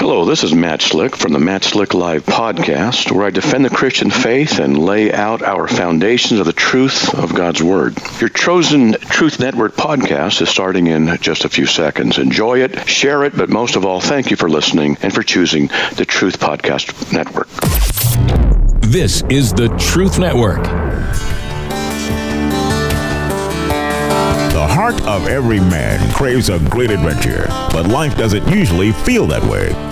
Hello, this is Matt Slick from the Matt Slick Live podcast, where I defend the Christian faith and lay out our foundations of the truth of God's Word. Your chosen Truth Network podcast is starting in just a few seconds. Enjoy it, share it, but most of all, thank you for listening and for choosing the Truth Podcast Network. This is the Truth Network. The heart of every man craves a great adventure, but life doesn't usually feel that way.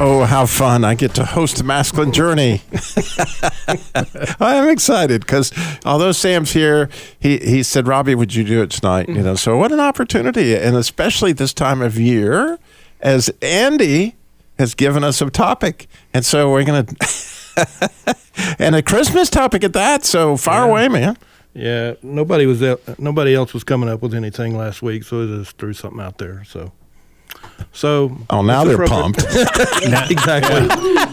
Oh, how fun. I get to host the Masculine Journey. I am excited because although Sam's here, he, he said, Robbie, would you do it tonight? You know, so what an opportunity. And especially this time of year, as Andy has given us a topic. And so we're going to, and a Christmas topic at that. So far Yeah. away, man. Yeah, nobody was nobody else was coming up with anything last week, so I just threw something out there. So, so Oh, now they're for- pumped. exactly.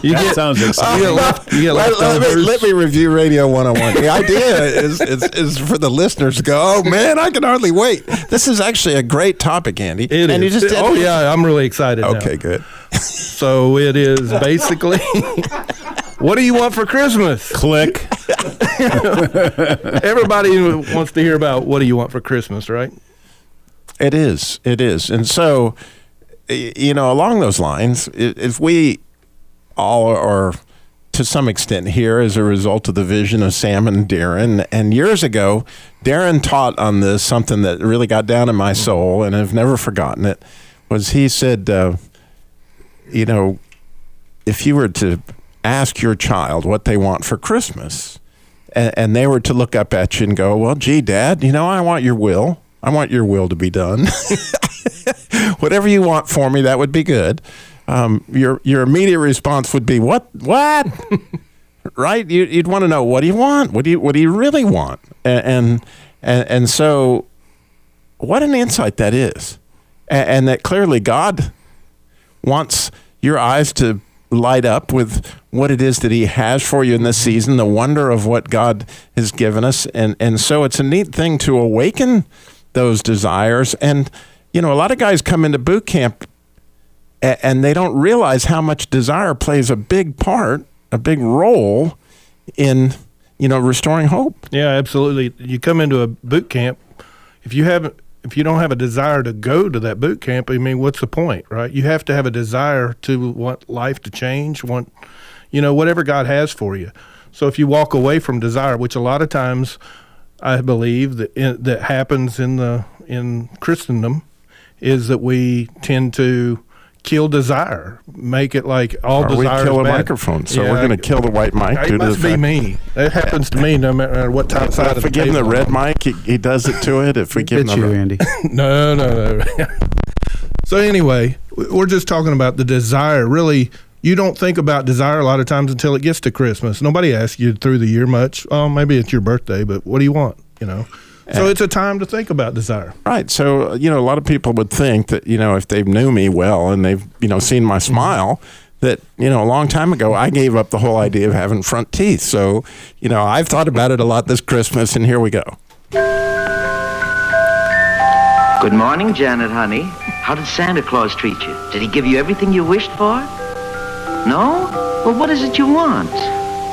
You That get sounds you exciting. get left, you get let, let me, leftovers. let me review Radio 101. The idea is, is, is for the listeners to go, oh, man, I can hardly wait. This is actually a great topic, Andy. It and is. you just did oh yeah, I'm really excited. now. Okay, good. So it is basically, what do you want for Christmas? Click. Everybody wants to hear about what do you want for Christmas, right? It is. It is. And so, y- you know, along those lines, if we all are to some extent here as a result of the vision of Sam and Darren, and years ago, Darren taught on this something that really got down in my soul, and I've never forgotten it. Was he said, uh, you know, if you were to ask your child what they want for Christmas, and, and they were to look up at you and go, "Well, gee, Dad, you know, I want your will. I want your will to be done. Whatever you want for me, that would be good." Um, your your immediate response would be, "What? What?" right? You, you'd want to know what do you want? What do you what do you really want? And and and, and so, what an insight that is, and, and that clearly God wants your eyes to light up with what it is that he has for you in this season, the wonder of what God has given us. And and so it's a neat thing to awaken those desires. And you know, a lot of guys come into boot camp a- and they don't realize how much desire plays a big part, a big role in you know restoring hope. Yeah, absolutely. You come into a boot camp if you haven't if you don't have a desire to go to that boot camp, I mean, what's the point, right? You have to have a desire to want life to change, want you know whatever God has for you. So if you walk away from desire, which a lot of times I believe that in, that happens in the in Christendom, is that we tend to kill desire, make it like all Or we kill is a microphone, so Yeah, we're going to kill the white mic. It due to the must be fact- me. That happens to me no matter what time side of If the we give him the red mic, he, he does it to it. If we give him It's the you, Andy. No, no, no. so anyway, we're just talking about the desire. Really, you don't think about desire a lot of times until it gets to Christmas. Nobody asks you through the year much. Oh, maybe it's your birthday, but what do you want? You know. So it's a time to think about desire. Right. So, uh, you know, a lot of people would think that, you know, if they knew me well and they've, you know, seen my smile, that, you know, a long time ago, I gave up the whole idea of having front teeth. So, you know, I've thought about it a lot this Christmas, and here we go. Good morning, Janet, honey. How did Santa Claus treat you? Did he give you everything you wished for? No? Well, what is it you want?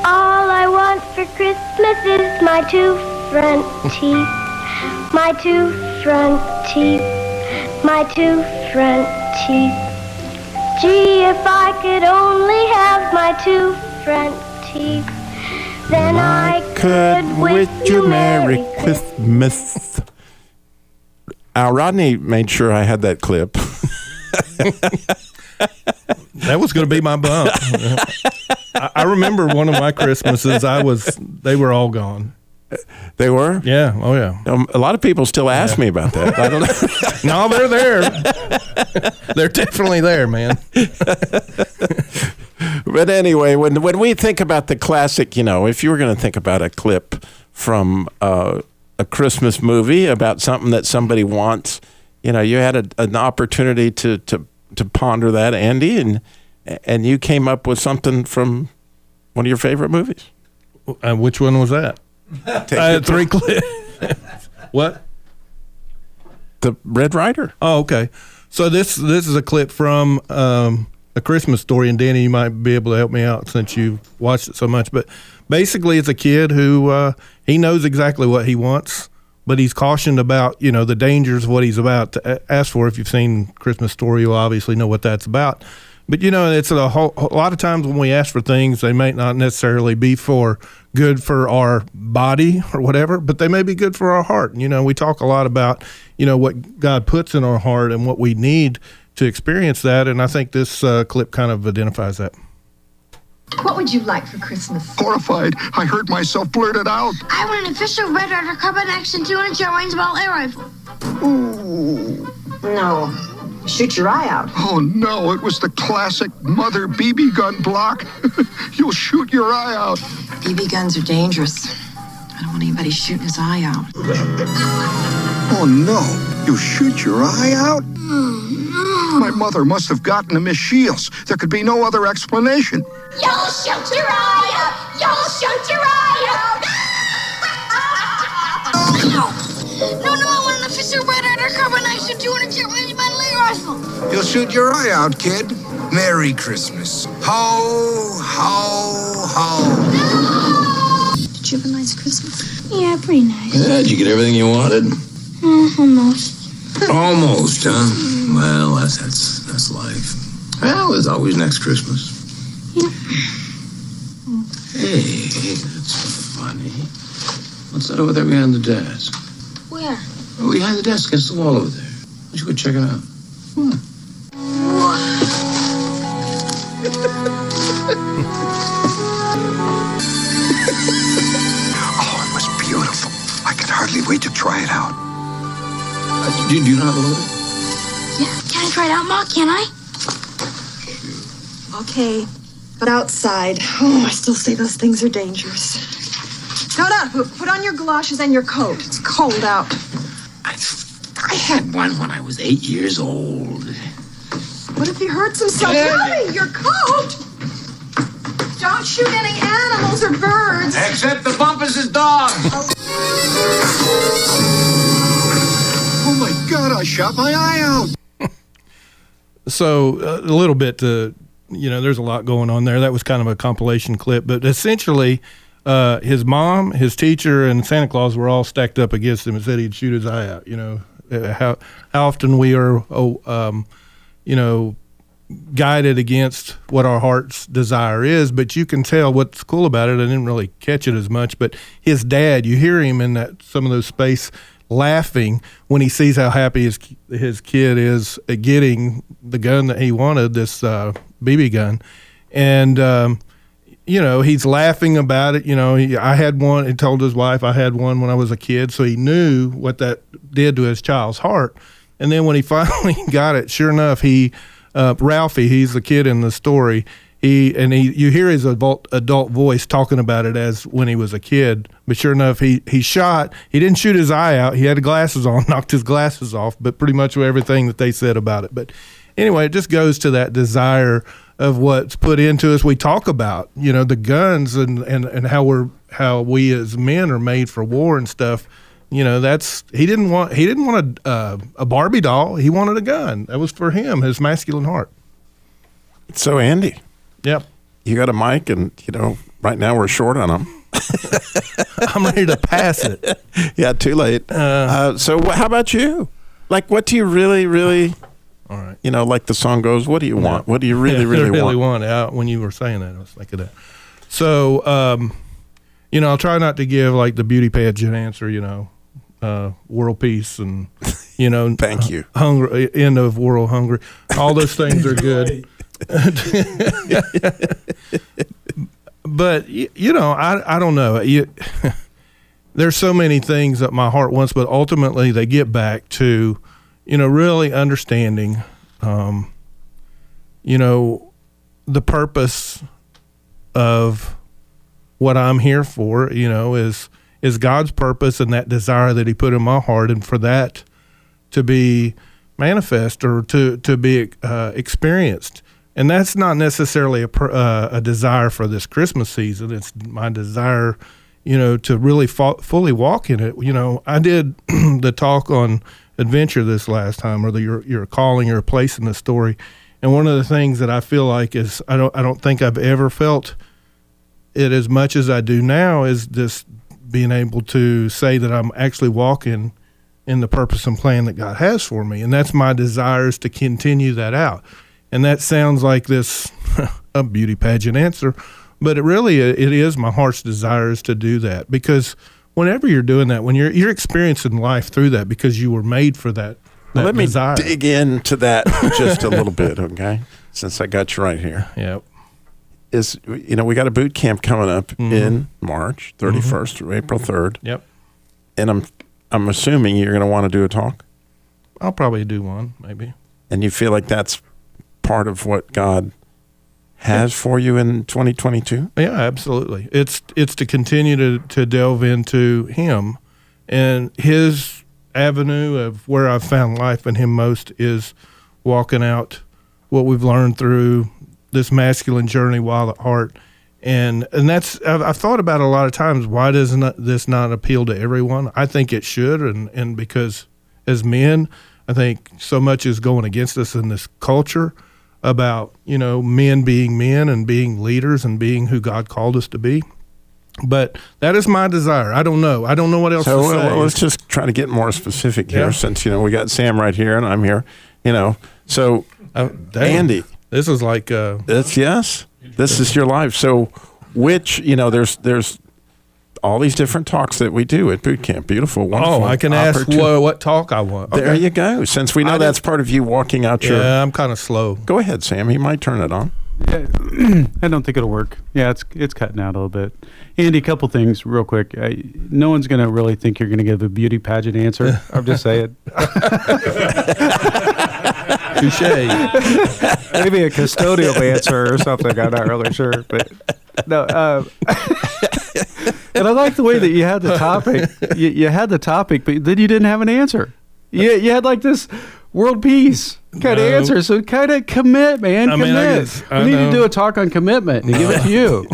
All I want for Christmas is my two front teeth. My two front teeth. My two front teeth. Gee, if I could only have my two front teeth, then I could wish you Merry Christmas. Now, Rodney made sure I had that clip. That was going to be my bump. I, I remember one of my Christmases. I was they were all gone. They were? Yeah. Oh yeah. Um, a lot of people still ask me about that. I don't know. No, they're there. they're definitely there, man. but anyway, when when we think about the classic, you know, if you were going to think about a clip from uh, a Christmas movie about something that somebody wants, you know, you had a, an opportunity to to to ponder that, Andy, and and you came up with something from one of your favorite movies. Uh, which one was that? Had three clips. what? The Red Ryder. Oh, okay. So this this is a clip from um, a Christmas story, and Danny, you might be able to help me out since you've watched it so much. But basically, it's a kid who uh, he knows exactly what he wants, but he's cautioned about you know the dangers of what he's about to ask for. If you've seen Christmas Story, you'll obviously know what that's about. But you know, it's a, whole, a lot of times when we ask for things, they may not necessarily be for good for our body or whatever, but they may be good for our heart. You know, we talk a lot about you know what God puts in our heart and what we need to experience that, and I think this uh, clip kind of identifies that. What would you like for Christmas? Horrified, I heard myself blurt it out. I want an official Red Ryder Carbine Action 200 shot range ball air rifle. No. Shoot your eye out. Oh no, it was the classic mother BB gun block. You'll shoot your eye out. BB guns are dangerous. I don't want anybody shooting his eye out. Oh no, you shoot your eye out? My mother must have gotten to Miss Shields. There could be no other explanation. You'll shoot your eye out! You'll shoot your eye out! no, no, I want an official Red Ryder Carbine Action 200 shot range battle air rifle. You'll shoot your eye out, kid. Merry Christmas. Ho, ho, ho. Did you have a nice Christmas? Yeah, pretty nice. Yeah, did you get everything you wanted? Mm, almost. Almost, huh? Well, that's that's that's life. Well, there's always next Christmas. Yeah. Hey, that's funny. What's that over there behind the desk? Where? Oh, behind the desk against the wall over there. Why don't you go check it out? Oh, it was beautiful. I could hardly wait to try it out. Uh, do, do you know how to load it? Yeah, can I try it out, Ma? Can I? Okay. But outside, oh, I still say those things are dangerous. No, no, put- put on your galoshes and your coat. It's cold out. I, I had one when I was eight years old. What if he hurts himself? Hurry, your coat! Don't shoot any animals or birds. Except the Bumpus' dog. Oh my god, I shot my eye out. so uh, a little bit to you know there's a lot going on there that was kind of a compilation clip but essentially uh, his mom his teacher and santa claus were all stacked up against him and said he'd shoot his eye out you know uh, how how often we are oh, um, you know guided against what our heart's desire is but you can tell what's cool about it. I didn't really catch it as much but his dad you hear him in that some of those space laughing when he sees how happy his his kid is at getting the gun that he wanted, this uh, BB gun, and um, you know he's laughing about it. You know, he, I had one. He told his wife I had one when I was a kid, so he knew what that did to his child's heart. And then when he finally got it, sure enough, he uh, Ralphie, he's the kid in the story. He and he, you hear his adult adult voice talking about it as when he was a kid. But sure enough, he he shot. He didn't shoot his eye out. He had glasses on, knocked his glasses off. But pretty much everything that they said about it. But anyway, it just goes to that desire of what's put into us. We talk about you know the guns and and and how we're how we as men are made for war and stuff. You know that's he didn't want he didn't want a uh, a Barbie doll. He wanted a gun. That was for him, his masculine heart. So Andy, Yep. you got a mic, and you know right now we're short on them. I'm ready to pass it. yeah, too late. Uh, so wh- how about you? Like, what do you really, really? All right. You know, like the song goes, what do you want? What do you really, Yeah, really, really want? want? Out when you were saying that, I was thinking that. So, um, you know, I'll try not to give like the beauty pageant answer. You know, uh, world peace and you know, Thank you. Hunger, end of world hunger. All those things are good. but y- you know, I I don't know. You, there's so many things that my heart wants, but ultimately they get back to, you know, really understanding, um, you know, the purpose of what I'm here for. You know, is is God's purpose and that desire that He put in my heart, and for that to be manifest or to to be uh, experienced. And that's not necessarily a uh, a desire for this Christmas season. It's my desire, you know, to really fa- fully walk in it. You know, I did the talk on adventure this last time, or the your your calling, or place in the story. And one of the things that I feel like is I don't I don't think I've ever felt it as much as I do now is this being able to say that I'm actually walking in the purpose and plan that God has for me. And that's my desires to continue that out. And that sounds like this a beauty pageant answer, but it really it is my heart's desires to do that because whenever you're doing that, when you're you're experiencing life through that because you were made for that. that Let me desire. dig into that just a little bit, okay? Since I got you right here. Yep. Is you know we got a boot camp coming up mm-hmm. in March 31st mm-hmm. through April 3rd, Yep. and I'm I'm assuming you're going to want to do a talk, I'll probably do one, maybe. and you feel like that's part of what God has for you in 2022. Yeah, absolutely. It's it's to continue to to delve into him and his avenue of where I've found life in him most is walking out what we've learned through this masculine journey while at heart. And and that's I've, I've thought about a lot of times. Why does not this not appeal to everyone? I think it should, and and because as men, I think so much is going against us in this culture about you know men being men and being leaders and being who God called us to be. But that is my desire. I don't know. I don't know what else So to say. well, let's just try to get more specific here, Yeah. since you know we got Sam right here and I'm here. You know, so Uh. Andy, this is like uh, That's yes. This is your life. So, which you know, there's there's all these different talks that we do at boot camp. Beautiful, wonderful. oh, I can ask opportun- what, what talk I want. There you go. Since we know I that's part of you walking out your. Yeah, I'm kind of slow. Go ahead, Sam. He might turn it on. Yeah, I don't think it'll work. Yeah, it's it's cutting out a little bit. Andy, a couple things real quick. Uh, no one's going to really think you're going to give a beauty pageant answer. I'm just saying. Touche. Maybe a custodial answer or something. I'm not really sure, but no. Um, and I like the way that you had the topic. You, you had the topic, but then you didn't have an answer. You you had like this world peace kind of answer. So kind of commit, man. I commit. mean, I guess- I we need to do a talk on commitment and give it to you.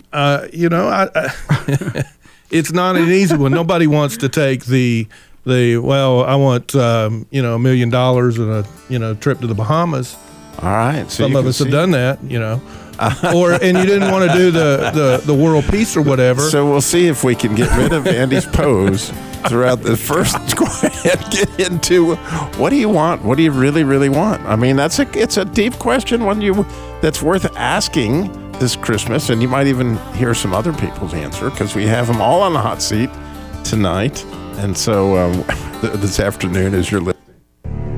uh, you know, I, I it's not an easy one. Nobody wants to take the the well. I want um, you know a million dollars and a you know trip to the Bahamas. All right. So Some of us see- have done that, you know. or and you didn't want to do the, the the world peace or whatever. So we'll see if we can get rid of Andy's pose throughout the first and get into what do you want? What do you really, really want? I mean, that's a it's a deep question, one you that's worth asking this Christmas, and you might even hear some other people's answer because we have them all on the hot seat tonight, and so um, this afternoon as you're listening.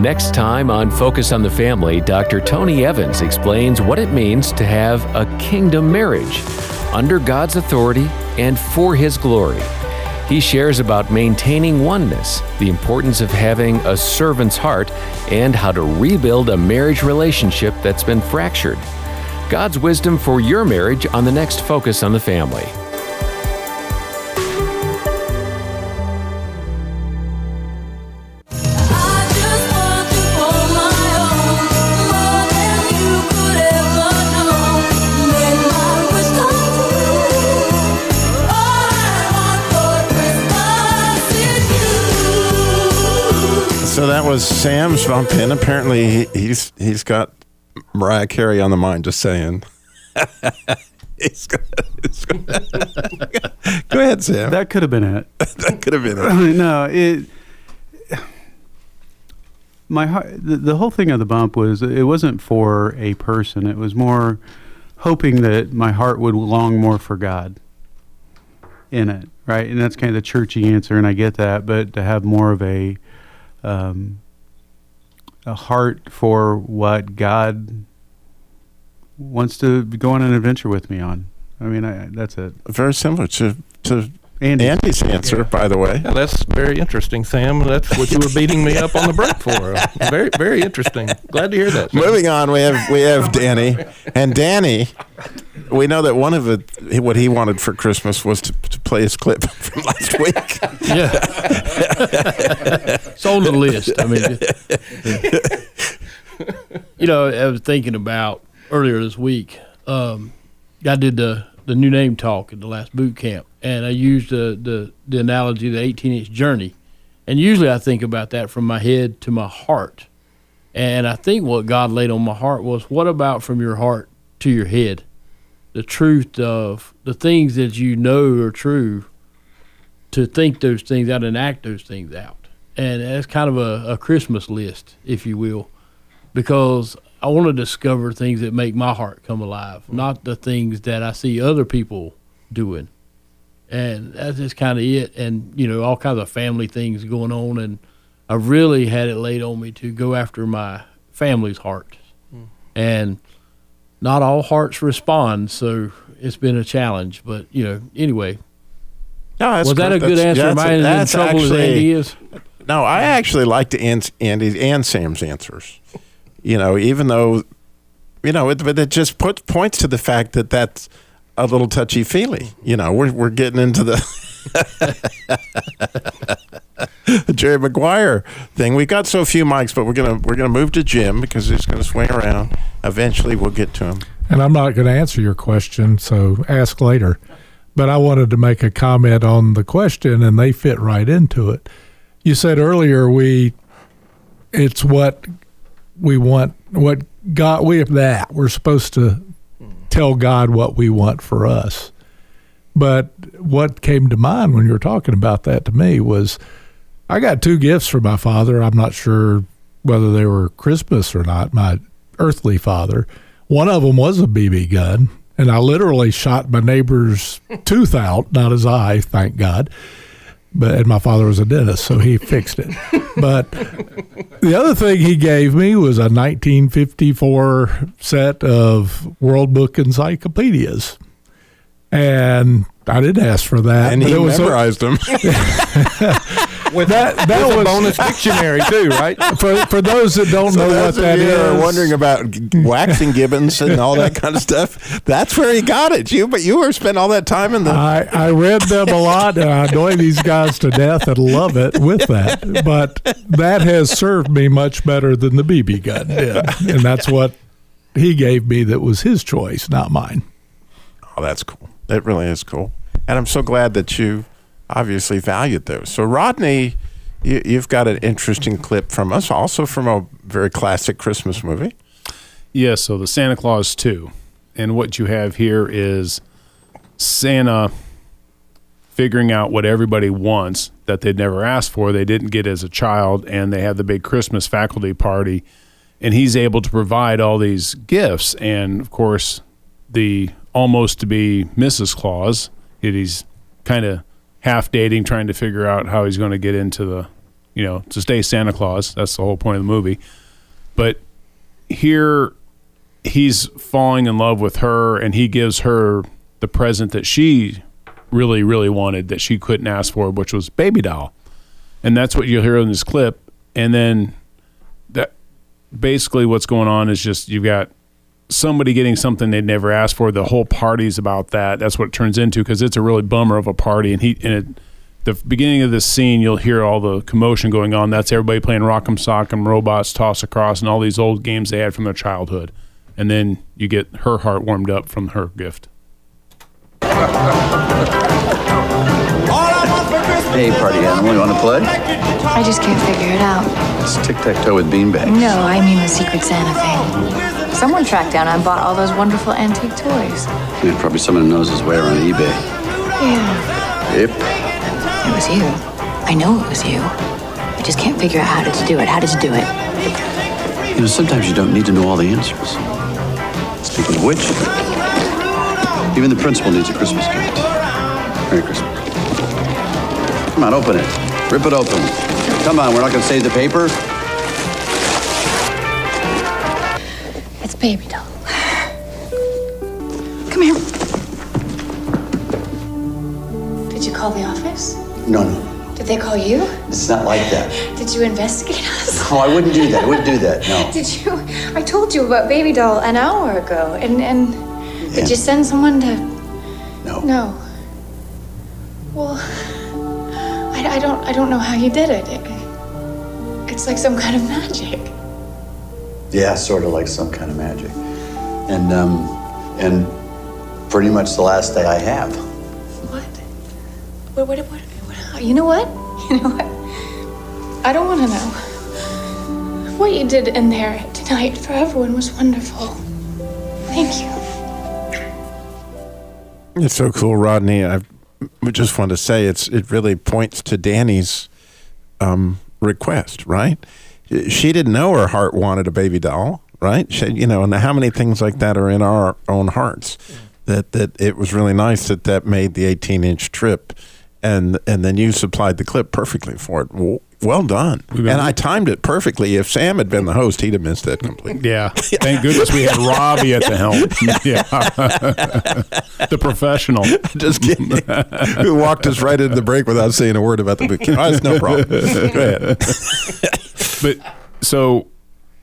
Next time on Focus on the Family, Dr. Tony Evans explains what it means to have a kingdom marriage under God's authority and for His glory. He shares about maintaining oneness, the importance of having a servant's heart, and how to rebuild a marriage relationship that's been fractured. God's wisdom for your marriage on the next Focus on the Family. So that was Sam's bump in. Apparently, he, he's he's got Mariah Carey on the mind. Just saying. He's got- he's got- Go ahead, Sam. That could have been it. that could have been it. no, it. My heart, the, the whole thing of the bump was it wasn't for a person. It was more hoping that my heart would long more for God in it, right? And that's kind of the churchy answer, and I get that, but to have more of a um, a heart for what God wants to go on an adventure with me on. I mean, I, that's it. Very similar to to Andy. Andy's answer, by the way. Yeah, that's very interesting, Sam. That's what you were beating me up on the break for. Very, very interesting. Glad to hear that. Sam. Moving on, we have we have Danny, and Danny. We know that one of the what he wanted for Christmas was to, to play his clip from last week. Yeah, it's on the list. I mean, you know, I was thinking about earlier this week. Um, I did the the new name talk at the last boot camp, and I used the the, the analogy of the 18 inch journey. And usually I think about that from my head to my heart. And I think what God laid on my heart was what about from your heart to your head? The truth of the things that you know are true, to think those things out and act those things out. And that's kind of a, a Christmas list, if you will, because I want to discover things that make my heart come alive, not the things that I see other people doing. And that's just kind of it. And, you know, all kinds of family things going on. And I really had it laid on me to go after my family's heart. Hmm. And not all hearts respond. So it's been a challenge. But, you know, anyway. No, that's was that a good. That's- answer? Am I in that's trouble as Andy is? No, I actually like to Andy's and Sam's answers. You know, even though, you know, it, but it just put, points to the fact that that's a little touchy feely. You know, we're we're getting into the Jerry Maguire thing. We've got so few mics, but we're gonna we're gonna move to Jim because he's gonna swing around. Eventually, we'll get to him. And I'm not to answer your question, so ask later. But I wanted to make a comment on the question, and they fit right into it. You said earlier we, it's what we want, what God we have that we're supposed to tell God what we want for us. But what came to mind when you were talking about that to me was I got two gifts for my father. I'm not sure whether they were Christmas or not. My earthly father. One of them was a BB gun, and I literally shot my neighbor's tooth out, not his eye, thank God. But and my father was a dentist, so he fixed it. But the other thing he gave me was a 1954 set of World Book encyclopedias, and I didn't ask for that. And he it was a- memorized them. With that that with a bonus dictionary too, right? For for those that don't So know what those of that you is, are wondering about waxing gibbous and all that kind of stuff. That's where he got it. You, but you were spent all that time in the. I, I read them a lot and I annoy these guys to death and love it with that. But that has served me much better than the BB gun did. And that's what he gave me that was his choice, not mine. Oh, that's cool. That really is cool. And I'm so glad that you obviously valued those. So, Rodney, you, you've got an interesting clip from us, also from a very classic Christmas movie. Yeah, so the Santa Claus 2. And what you have here is Santa figuring out what everybody wants that they'd never asked for, they didn't get as a child, and they have the big Christmas faculty party. And he's able to provide all these gifts. And of course, the almost to be Mrs. Claus, he's kind of half dating, trying to figure out how he's going to get into the, you know, to stay Santa Claus. That's the whole point of the movie. But here he's falling in love with her and he gives her the present that she really really wanted that she couldn't ask for which was baby doll and that's what you'll hear in this clip and then that basically what's going on is just you've got somebody getting something they'd never asked for the whole party's about that. That's what it turns into because it's a really bummer of a party. And he and it the beginning of this scene you'll hear all the commotion going on. That's everybody playing rock'em sock'em robots toss across and all these old games they had from their childhood. And then you get her heart warmed up from her gift Hey, party animal, you want to play? I just can't figure it out. It's tic tac toe with beanbags. No, I mean the Secret Santa thing. Someone tracked down and bought all those wonderful antique toys. Yeah, probably someone who knows his way around eBay. Yeah. Yep. It was you. I know it was you. I just can't figure out how to do it. How did you do it? You know, sometimes you don't need to know all the answers. Speaking of which, Even the principal needs a Christmas gift. Merry Christmas. Come on, open it. Rip it open. Come on, we're not going to save the paper. It's baby doll. Come here. Did you call the office? No, no, Did they call you? it's not like that. Did you investigate us? No, I wouldn't do that. I wouldn't do that. No. Did you? I told you about baby doll an hour ago, and and did you send someone to? No. No. Well, I, I don't I don't know how you did it. it. It's like some kind of magic. Yeah, sort of like some kind of magic. And um, and pretty much the last day I have. What? What? What? What? what you know what? You know what? I don't want to know. What you did in there tonight for everyone was wonderful. Thank you. It's so cool, Rodney. I just want to say it's it really points to Danny's um, request, right? She didn't know her heart wanted a baby doll, right? She, you know, and how many things like that are in our own hearts? That that it was really nice that that made the 18 inch trip, and and then you supplied the clip perfectly for it. Well, well done. And I timed it perfectly. If Sam had been the host, he'd have missed that completely. Yeah. Thank goodness we had Robbie at the helm. Yeah. the professional. Just kidding. Who walked us right into the break without saying a word about the boot camp. Oh, that's no problem. Go ahead. but so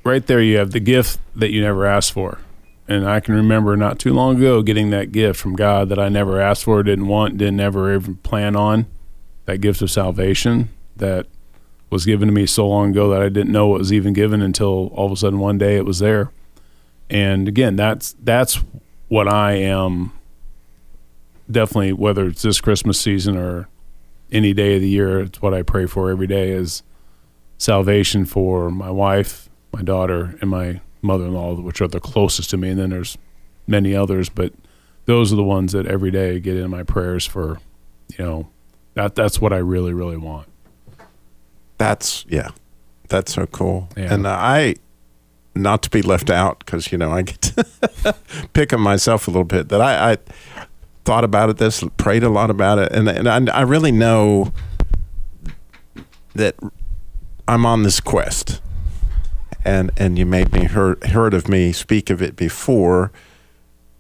right there you have the gift that you never asked for. And I can remember not too long ago getting that gift from God that I never asked for, didn't want, didn't ever even plan on. That gift of salvation that was given to me so long ago that I didn't know it was even given until all of a sudden one day it was there. And again, that's that's what I am definitely whether it's this Christmas season or any day of the year, it's what I pray for every day is salvation for my wife, my daughter, and my mother-in-law, which are the closest to me. And then there's many others, but those are the ones that every day get in my prayers for, you know, that that's what I really, really want. That's yeah, that's so cool. And uh, I, not to be left out, because you know I get to pick on myself a little bit. That I, I thought about it, this prayed a lot about it, and and I, I really know that I'm on this quest. And and you made me heard heard of me speak of it before.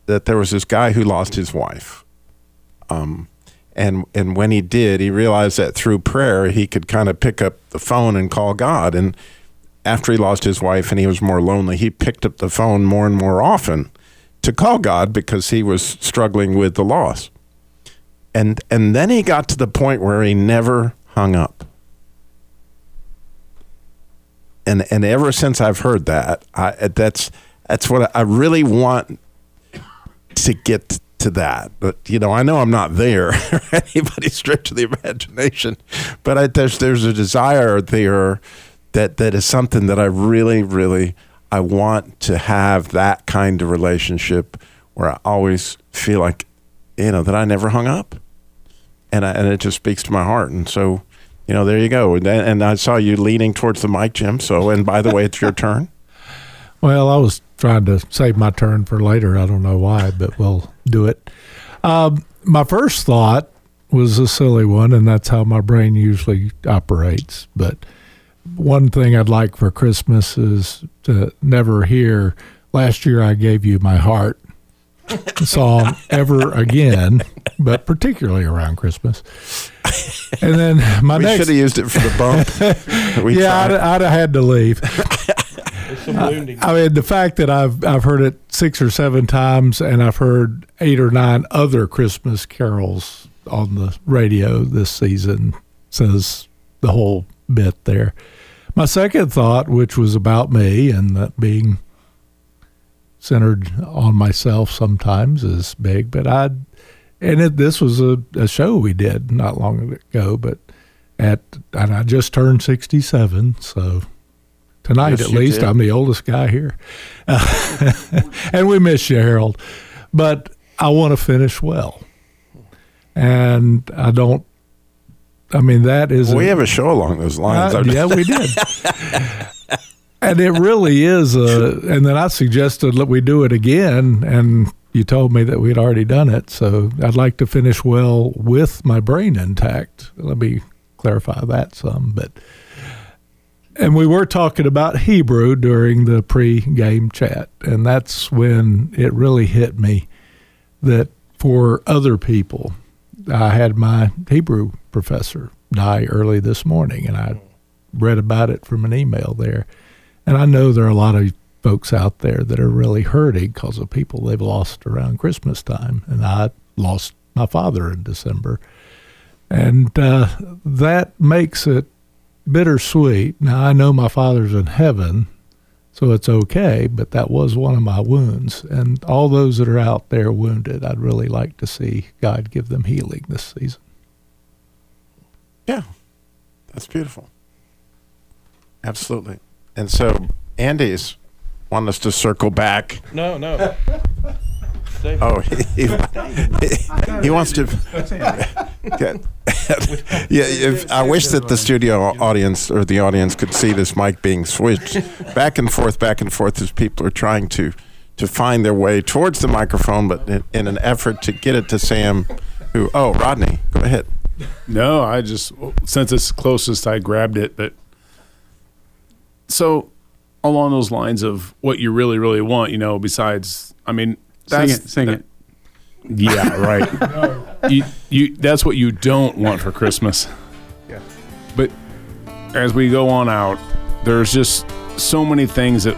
That there was this guy who lost his wife. Um, and and when he did, he realized that through prayer he could kind of pick up the phone and call God. And after he lost his wife and he was more lonely, he picked up the phone more and more often to call God because he was struggling with the loss. And and then he got to the point where he never hung up. And and ever since I've heard that, I that's that's what I really want to get to that. But you know, I know I'm not there anybody stretch of the imagination, but I, there's there's a desire there that that is something that I really really I want to have that kind of relationship where I always feel like you know that I never hung up, and I, and it just speaks to my heart, and so. You know, there you go. And, and I saw you leaning towards the mic, Jim. So, and by the way, it's your turn. Well, I was trying to save my turn for later. I don't know why, but we'll do it. Um, my first thought was a silly one, and that's how my brain usually operates. But one thing I'd like for Christmas is to never hear last year I gave you my heart song ever again, but particularly around Christmas. And then my we next should have used it for the bump. We yeah, I'd. I'd have had to leave. some I. I mean, the fact that I've I've heard it six or seven times, and I've heard eight or nine other Christmas carols on the radio this season says the whole bit there. My second thought, which was about me and that being centered on myself sometimes, is big. But I, and it, this was a, a show we did not long ago, but at and I just turned sixty seven, so tonight Yes, at least did. I'm the oldest guy here, and we miss you, Harold. But I want to finish well, and I don't. I mean, that is we have a show along those lines. Uh, yeah, we did. and it really is a. And then I suggested that we do it again, and you told me that we'd already done it. So I'd like to finish well with my brain intact. Let me clarify that some. But and we were talking about Hebrew during the pre-game chat, and that's when it really hit me that for other people, I had my Hebrew professor die early this morning, and I read about it from an email there. And I know there are a lot of folks out there that are really hurting because of people they've lost around Christmas time. And I lost my father in December. And uh, that makes it bittersweet. Now, I know my father's in heaven, so it's okay, but that was one of my wounds. And all those that are out there wounded, I'd really like to see God give them healing this season. Yeah, that's beautiful. Absolutely. And so Andy's want us to circle back. No, no. Oh, he, he, he wants to. yeah, if, I wish that the studio audience or the audience could see this mic being switched back and forth, back and forth as people are trying to to find their way towards the microphone, but in, in an effort to get it to Sam. Who? Oh, Rodney, go ahead. No, I just since it's closest, I grabbed it. But so along those lines of what you really, really want, you know, besides, I mean, Sing it, sing that- it. Yeah, right. you, you, that's what you don't want for Christmas. Yeah. But as we go on out, there's just so many things that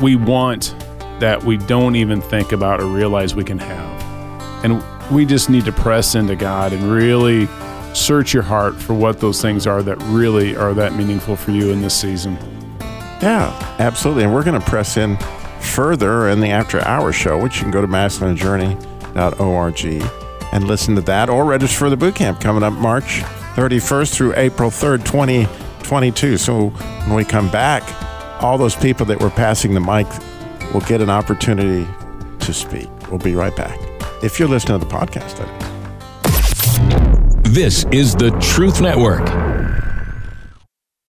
we want that we don't even think about or realize we can have. And we just need to press into God and really search your heart for what those things are that really are that meaningful for you in this season. Yeah, absolutely. And we're going to press in further in the after hour show, which you can go to masculinejourney.org and listen to that or register for the boot camp coming up March 31st through April 3rd, 2022. So when we come back, all those people that were passing the mic will get an opportunity to speak. We'll be right back. If you're listening to the podcast, that is. This is the Truth Network.